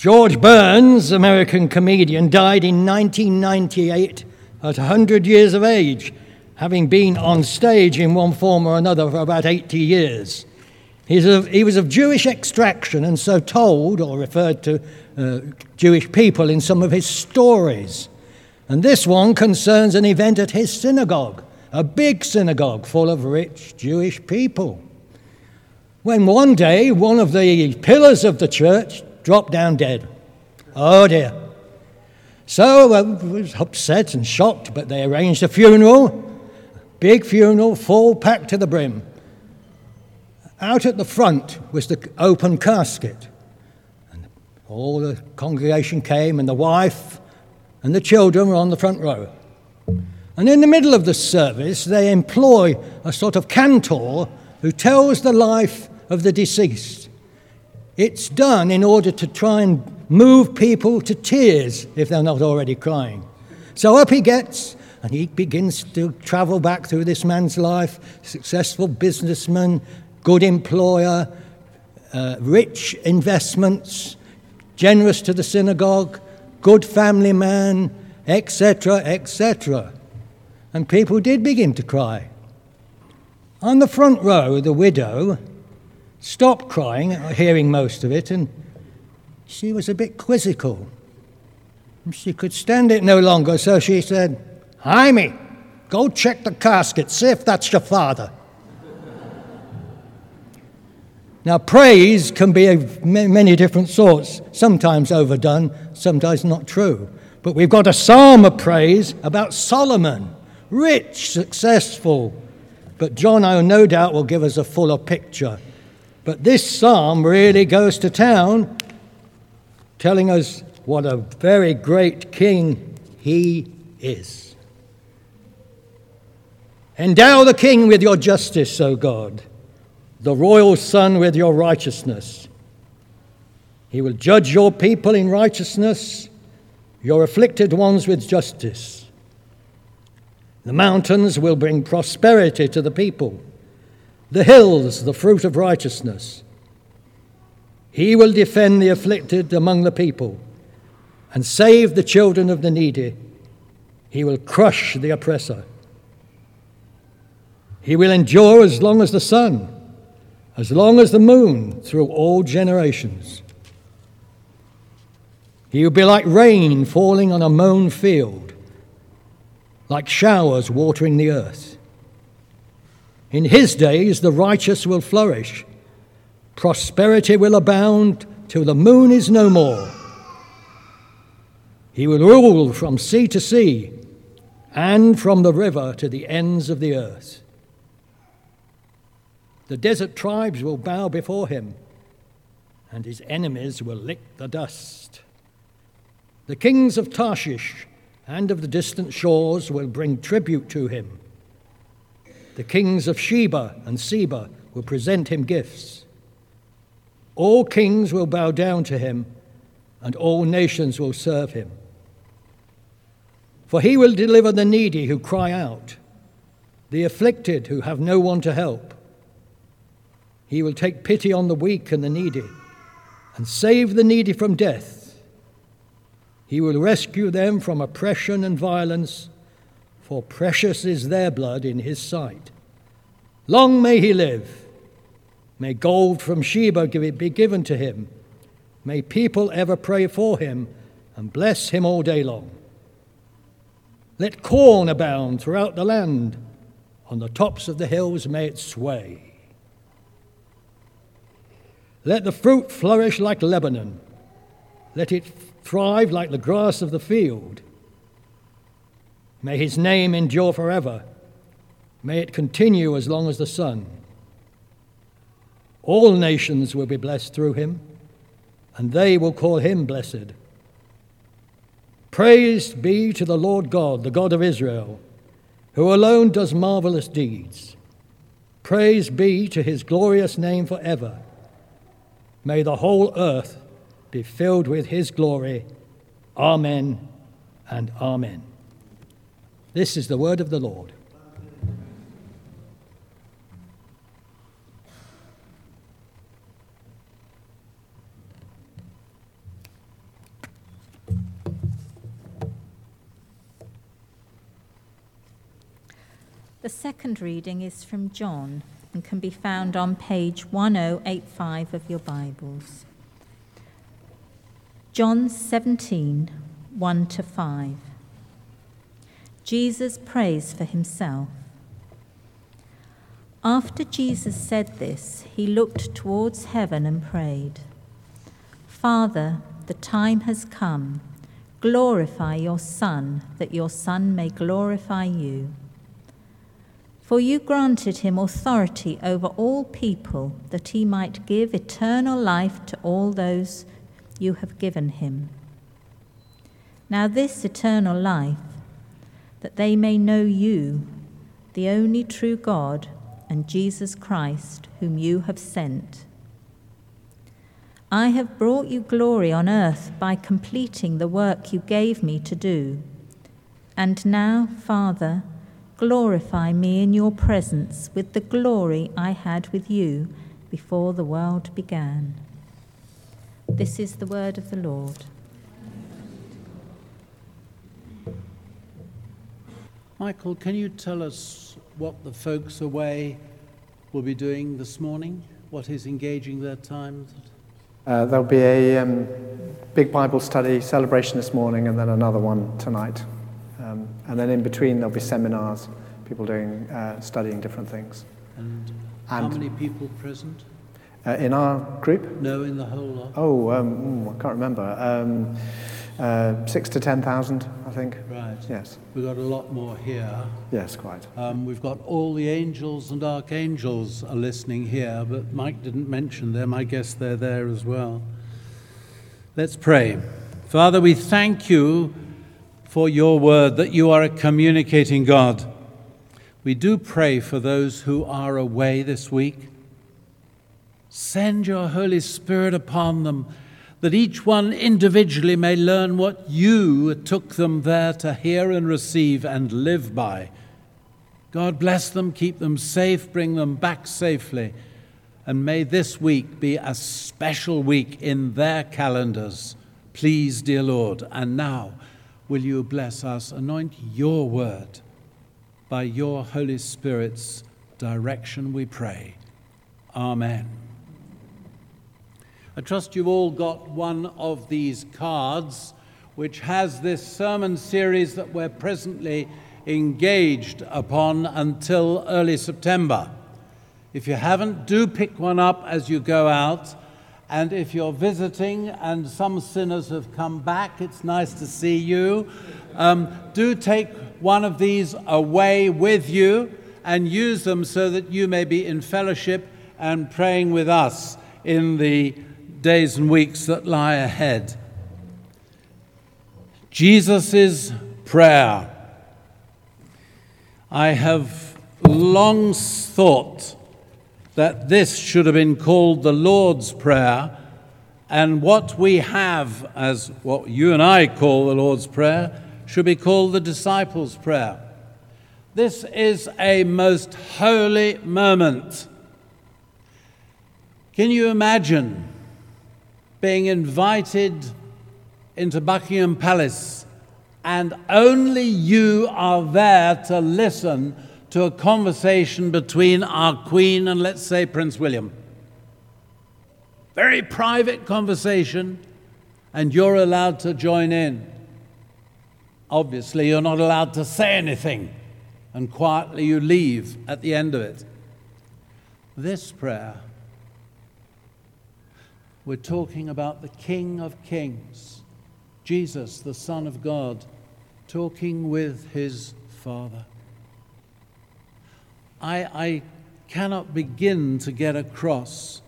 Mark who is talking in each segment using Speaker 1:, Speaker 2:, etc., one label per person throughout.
Speaker 1: George Burns, American comedian, died in 1998 at 100 years of age, having been on stage in one form or another for about 80 years. He was of Jewish extraction and so told or referred to uh, Jewish people in some of his stories. And this one concerns an event at his synagogue, a big synagogue full of rich Jewish people. When one day one of the pillars of the church dropped down dead. Oh dear. So I was upset and shocked, but they arranged a funeral, big funeral, full packed to the brim. Out at the front was the open casket. And all the congregation came, and the wife and the children were on the front row. And in the middle of the service, they employ a sort of cantor who tells the life of the deceased. It's done in order to try and move people to tears if they're not already crying. So up he gets, and he begins to travel back through this man's life successful businessman, good employer, uh, rich investments, generous to the synagogue, good family man, etc., etc. And people did begin to cry. On the front row, the widow stopped crying, hearing most of it, and she was a bit quizzical. She could stand it no longer, so she said, Jaime, go check the casket, see if that's your father. now, praise can be of many different sorts, sometimes overdone, sometimes not true. But we've got a psalm of praise about Solomon, rich, successful. But John, I no doubt, will give us a fuller picture but this psalm really goes to town, telling us what a very great king he is. Endow the king with your justice, O God, the royal son with your righteousness. He will judge your people in righteousness, your afflicted ones with justice. The mountains will bring prosperity to the people the hills the fruit of righteousness. He will defend the afflicted among the people and save the children of the needy. He will crush the oppressor. He will endure as long as the sun, as long as the moon, through all generations. He will be like rain falling on a mown field, like showers watering the earth. In his days, the righteous will flourish. Prosperity will abound till the moon is no more. He will rule from sea to sea and from the river to the ends of the earth. The desert tribes will bow before him, and his enemies will lick the dust. The kings of Tarshish and of the distant shores will bring tribute to him. The kings of Sheba and Seba will present him gifts. All kings will bow down to him, and all nations will serve him. For he will deliver the needy who cry out, the afflicted who have no one to help. He will take pity on the weak and the needy, and save the needy from death. He will rescue them from oppression and violence for precious is their blood in his sight. Long may he live. May gold from Sheba be given to him. May people ever pray for him and bless him all day long. Let corn abound throughout the land. On the tops of the hills may it sway. Let the fruit flourish like Lebanon. Let it thrive like the grass of the field. May his name endure forever. May it continue as long as the sun. All nations will be blessed through him, and they will call him blessed. Praise be to the Lord God, the God of Israel, who alone does marvelous deeds. Praise be to his glorious name forever. May the whole earth be filled with his glory. Amen and amen. This is the word of the Lord.
Speaker 2: The second reading is from John and can be found on page 1085 of your Bibles. John 17, 1 to 5. Jesus prays for himself. After Jesus said this, he looked towards heaven and prayed, Father, the time has come. Glorify your Son, that your Son may glorify you. For you granted him authority over all people, that he might give eternal life to all those you have given him. Now, this eternal life, that they may know you, the only true God and Jesus Christ, whom you have sent. I have brought you glory on earth by completing the work you gave me to do. And now, Father, glorify me in your presence with the glory I had with you before the world began. This is the word of the Lord.
Speaker 3: Michael, can you tell us what the folks away will be doing this morning? What is engaging their time?
Speaker 4: Uh, there'll be a um, big Bible study celebration this morning and then another one tonight. Um, and then in between, there'll be seminars, people doing, uh, studying different things.
Speaker 3: And, and how many people present?
Speaker 4: Uh, in our group?
Speaker 3: No, in the whole lot.
Speaker 4: Oh, um, I can't remember. Uh, six to 10,000, I think.
Speaker 3: Right.
Speaker 4: Yes.
Speaker 3: We've got a lot more here.
Speaker 4: Yes, quite.
Speaker 3: Um, we've got all the angels and archangels are listening here, but Mike didn't mention them. I guess they're there as well. Let's pray. Father, we thank you for your word that you are a communicating God. We do pray for those who are away this week. Send your Holy Spirit upon them that each one individually may learn what you took them there to hear and receive and live by. God bless them, keep them safe, bring them back safely, and may this week be a special week in their calendars. Please, dear Lord. And now, will you bless us? Anoint your word by your Holy Spirit's direction, we pray. Amen. I trust you've all got one of these cards, which has this sermon series that we're presently engaged upon until early September. If you haven't, do pick one up as you go out. And if you're visiting and some sinners have come back, it's nice to see you. Um, do take one of these away with you and use them so that you may be in fellowship and praying with us in the days and weeks that lie ahead. Jesus' prayer. I have long thought that this should have been called the Lord's Prayer, and what we have as what you and I call the Lord's Prayer should be called the Disciples' Prayer. This is a most holy moment. Can you imagine being invited into Buckingham Palace, and only you are there to listen to a conversation between our Queen and, let's say, Prince William. Very private conversation, and you're allowed to join in. Obviously, you're not allowed to say anything, and quietly you leave at the end of it. This prayer we're talking about the King of Kings, Jesus, the Son of God, talking with his Father. I, I cannot begin to get across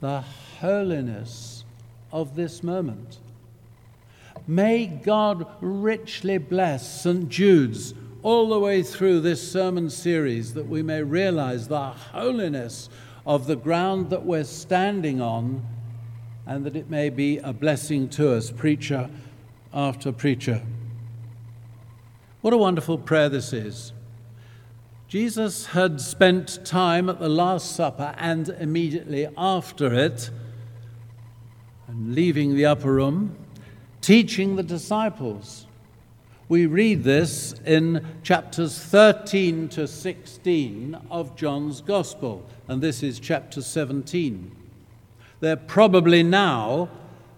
Speaker 3: the holiness of this moment. May God richly bless St. Jude's all the way through this sermon series that we may realize the holiness of the ground that we're standing on and that it may be a blessing to us, preacher after preacher. What a wonderful prayer this is. Jesus had spent time at the Last Supper and immediately after it, and leaving the upper room, teaching the disciples. We read this in chapters 13 to 16 of John's Gospel, and this is chapter 17. They're probably now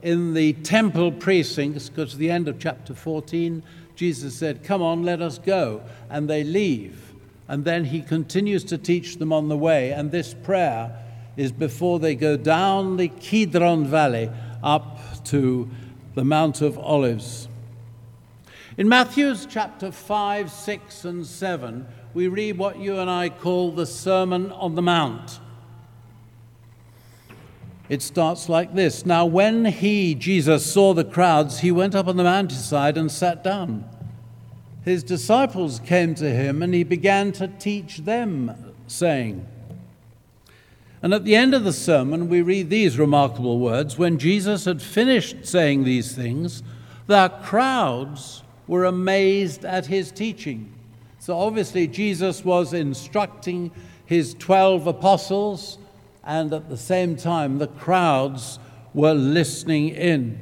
Speaker 3: in the temple precincts, because at the end of chapter 14, Jesus said, Come on, let us go. And they leave. And then he continues to teach them on the way. And this prayer is before they go down the Kidron Valley up to the Mount of Olives. In Matthew's chapter 5, 6, and 7, we read what you and I call the Sermon on the Mount. It starts like this Now, when he, Jesus, saw the crowds, he went up on the mountainside and sat down. His disciples came to him, and he began to teach them, saying, and at the end of the sermon, we read these remarkable words When Jesus had finished saying these things, the crowds were amazed at his teaching. So obviously, Jesus was instructing his 12 apostles, and at the same time, the crowds were listening in.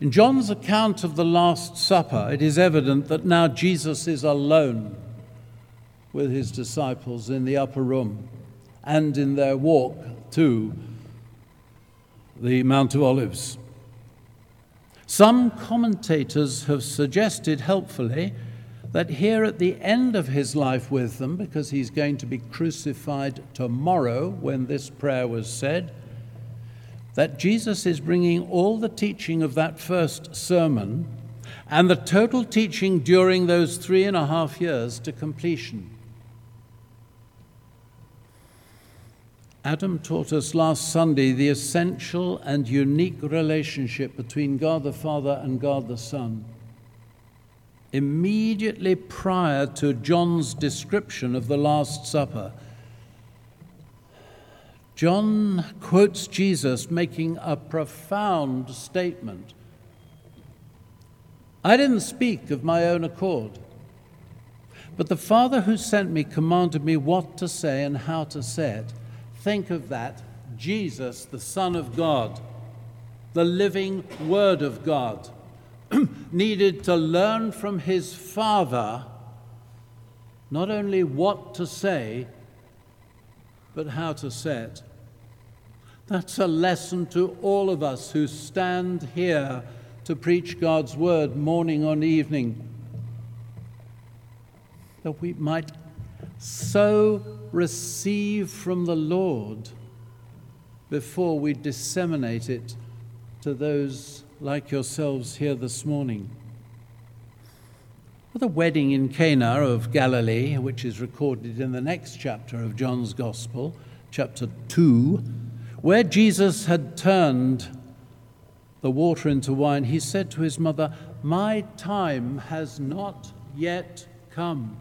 Speaker 3: In John's account of the Last Supper, it is evident that now Jesus is alone with his disciples in the upper room and in their walk to the Mount of Olives. Some commentators have suggested helpfully that here at the end of his life with them, because he's going to be crucified tomorrow when this prayer was said, that Jesus is bringing all the teaching of that first sermon and the total teaching during those three and a half years to completion. Adam taught us last Sunday the essential and unique relationship between God the Father and God the Son. Immediately prior to John's description of the Last Supper, John quotes Jesus making a profound statement. I didn't speak of my own accord, but the Father who sent me commanded me what to say and how to say it. Think of that Jesus, the Son of God, the living Word of God, needed to learn from his Father not only what to say, but how to say it. That's a lesson to all of us who stand here to preach God's word morning on evening. That we might so receive from the Lord before we disseminate it to those like yourselves here this morning. At the wedding in Cana of Galilee, which is recorded in the next chapter of John's Gospel, chapter 2, where Jesus had turned the water into wine, he said to his mother, My time has not yet come.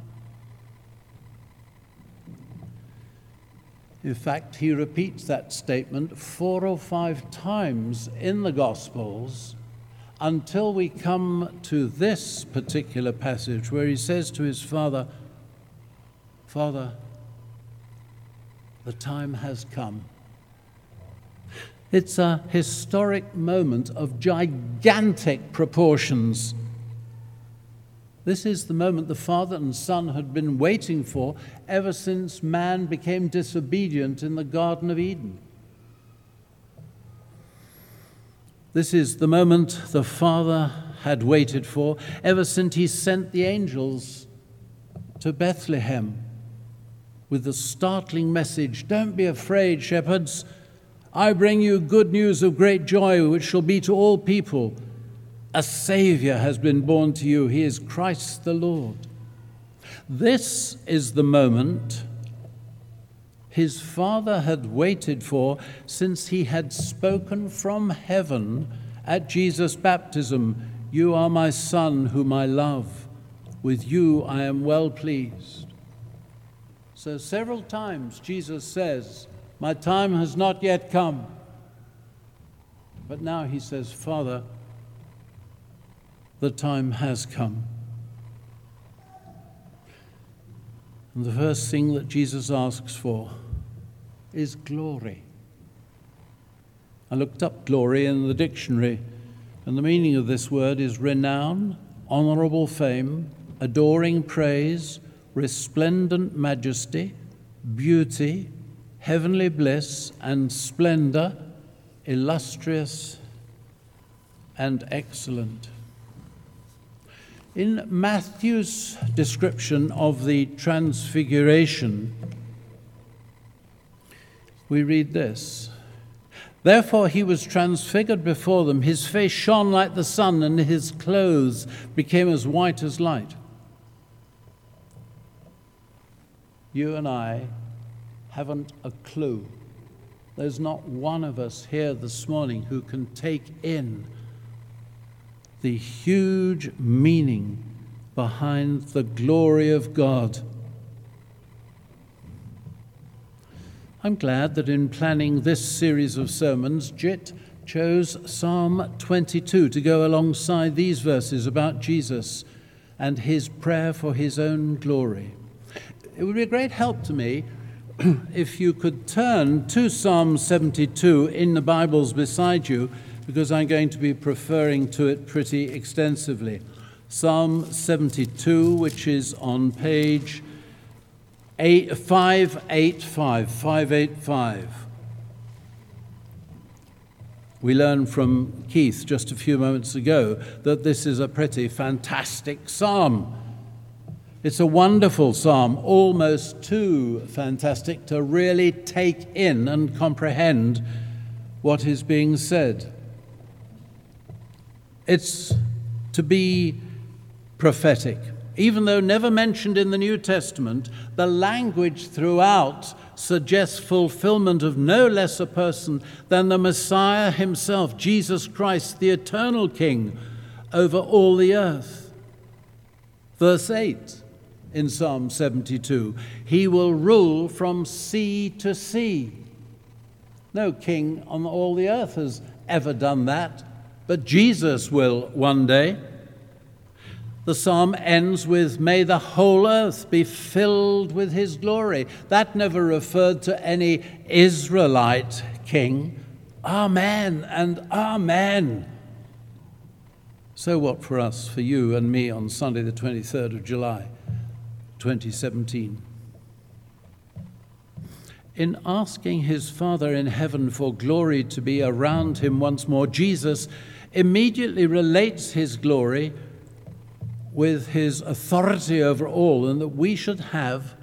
Speaker 3: In fact, he repeats that statement four or five times in the Gospels until we come to this particular passage where he says to his father, Father, the time has come. It's a historic moment of gigantic proportions this is the moment the Father and Son had been waiting for ever since man became disobedient in the Garden of Eden. This is the moment the Father had waited for ever since he sent the angels to Bethlehem with the startling message Don't be afraid, shepherds. I bring you good news of great joy, which shall be to all people. A Savior has been born to you. He is Christ the Lord. This is the moment his Father had waited for since he had spoken from heaven at Jesus' baptism You are my Son, whom I love. With you I am well pleased. So, several times Jesus says, My time has not yet come. But now he says, Father, the time has come. And the first thing that Jesus asks for is glory. I looked up glory in the dictionary, and the meaning of this word is renown, honorable fame, adoring praise, resplendent majesty, beauty, heavenly bliss, and splendor, illustrious and excellent. In Matthew's description of the Transfiguration, we read this Therefore he was transfigured before them. His face shone like the sun, and his clothes became as white as light. You and I haven't a clue. There's not one of us here this morning who can take in the huge meaning behind the glory of God. I'm glad that in planning this series of sermons, Jit chose Psalm 22 to go alongside these verses about Jesus and his prayer for his own glory. It would be a great help to me if you could turn to Psalm 72 in the Bibles beside you, because I'm going to be referring to it pretty extensively. Psalm 72, which is on page eight, 585, 585. We learned from Keith just a few moments ago that this is a pretty fantastic psalm. It's a wonderful psalm, almost too fantastic to really take in and comprehend what is being said. It's to be prophetic. Even though never mentioned in the New Testament, the language throughout suggests fulfillment of no less a person than the Messiah himself, Jesus Christ, the eternal King over all the earth. Verse 8 in Psalm 72 He will rule from sea to sea. No king on all the earth has ever done that, but Jesus will one day. The psalm ends with, May the whole earth be filled with his glory. That never referred to any Israelite king. Amen and Amen. So, what for us, for you and me on Sunday, the 23rd of July, 2017? In asking his Father in heaven for glory to be around him once more, Jesus immediately relates his glory with his authority over all, and that we should have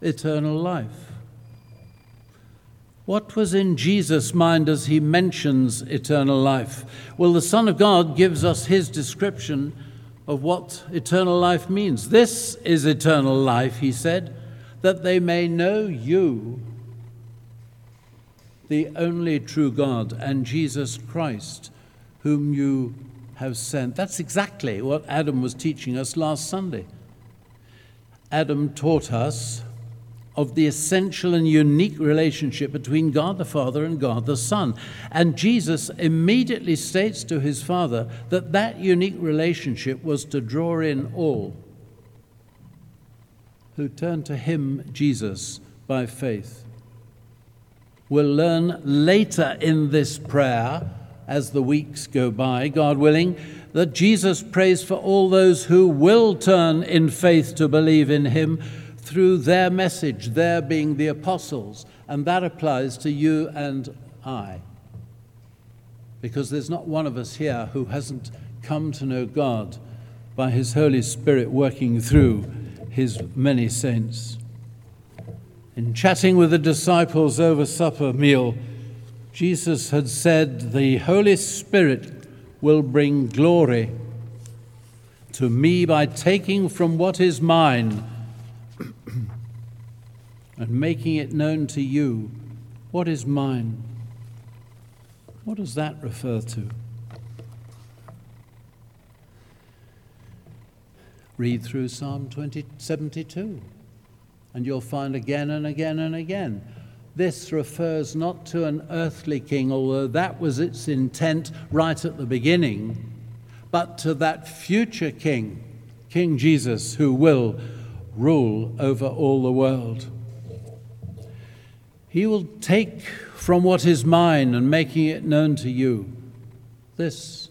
Speaker 3: eternal life. What was in Jesus' mind as he mentions eternal life? Well, the Son of God gives us his description of what eternal life means. This is eternal life, he said, that they may know you, the only true God, and Jesus Christ, whom you have sent. That's exactly what Adam was teaching us last Sunday. Adam taught us of the essential and unique relationship between God the Father and God the Son. And Jesus immediately states to his Father that that unique relationship was to draw in all who turn to him, Jesus, by faith. We'll learn later in this prayer as the weeks go by, God willing, that Jesus prays for all those who will turn in faith to believe in him through their message, their being the apostles. And that applies to you and I. Because there's not one of us here who hasn't come to know God by his Holy Spirit working through his many saints. In chatting with the disciples over supper meal, Jesus had said, The Holy Spirit will bring glory to me by taking from what is mine and making it known to you what is mine. What does that refer to? Read through Psalm 20, 72, and you'll find again and again and again this refers not to an earthly king, although that was its intent right at the beginning, but to that future king, King Jesus, who will rule over all the world. He will take from what is mine and making it known to you. This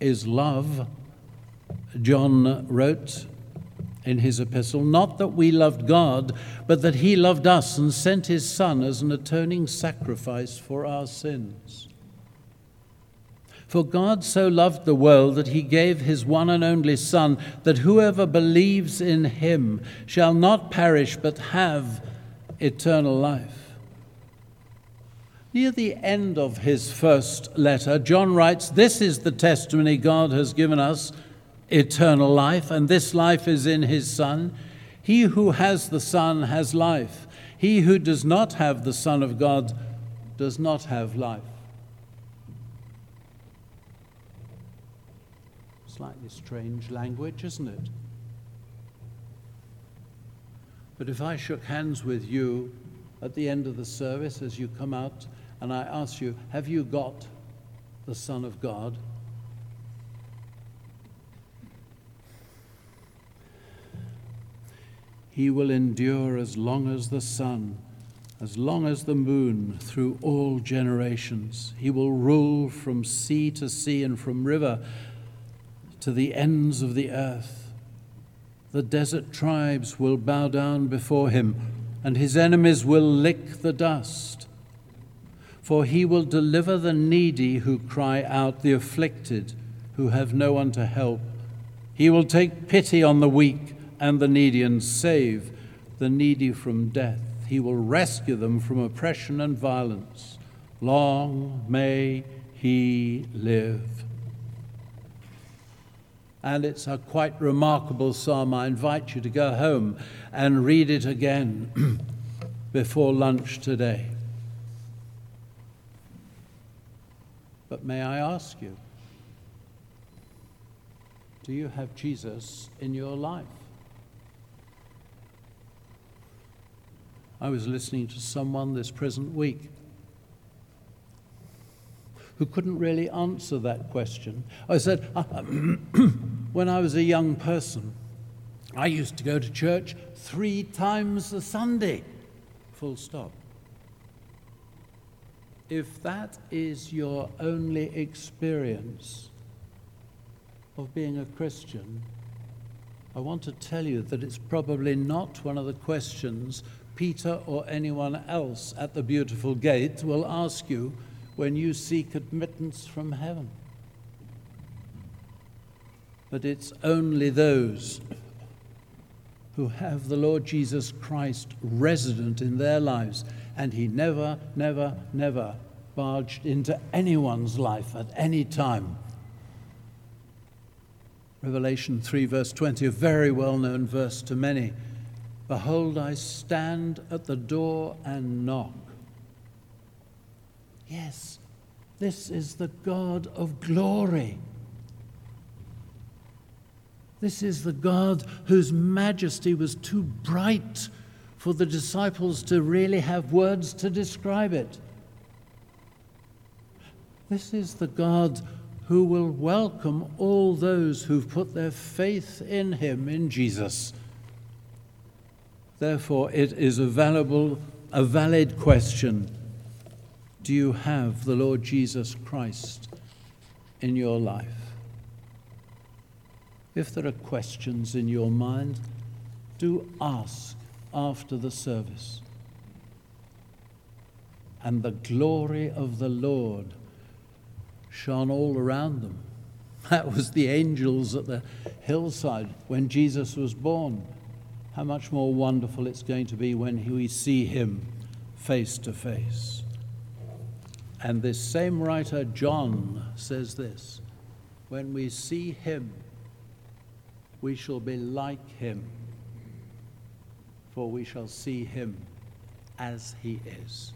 Speaker 3: is love. John wrote in his epistle, not that we loved God, but that he loved us and sent his Son as an atoning sacrifice for our sins. For God so loved the world that he gave his one and only Son, that whoever believes in him shall not perish but have eternal life. Near the end of his first letter, John writes, This is the testimony God has given us eternal life, and this life is in his Son. He who has the Son has life. He who does not have the Son of God does not have life. Slightly strange language, isn't it? But if I shook hands with you at the end of the service as you come out and I ask you, Have you got the Son of God? He will endure as long as the sun, as long as the moon, through all generations. He will rule from sea to sea and from river to the ends of the earth. The desert tribes will bow down before him, and his enemies will lick the dust. For he will deliver the needy who cry out, the afflicted who have no one to help. He will take pity on the weak and the needy and save the needy from death. He will rescue them from oppression and violence. Long may he live. And it's a quite remarkable psalm. I invite you to go home and read it again before lunch today. But may I ask you, do you have Jesus in your life? I was listening to someone this present week who couldn't really answer that question. I said, uh, when I was a young person, I used to go to church three times a Sunday, full stop. If that is your only experience of being a Christian, I want to tell you that it's probably not one of the questions Peter or anyone else at the beautiful gate will ask you when you seek admittance from heaven. But it's only those who have the Lord Jesus Christ resident in their lives, and He never, never, never barged into anyone's life at any time. Revelation 3, verse 20, a very well known verse to many. Behold, I stand at the door and knock. Yes, this is the God of glory. This is the God whose majesty was too bright for the disciples to really have words to describe it. This is the God who will welcome all those who've put their faith in him, in Jesus. Therefore, it is a valuable, a valid question. Do you have the Lord Jesus Christ in your life? If there are questions in your mind, do ask after the service. And the glory of the Lord shone all around them. That was the angels at the hillside when Jesus was born how much more wonderful it's going to be when we see him face to face. And this same writer, John, says this when we see him, we shall be like him, for we shall see him as he is.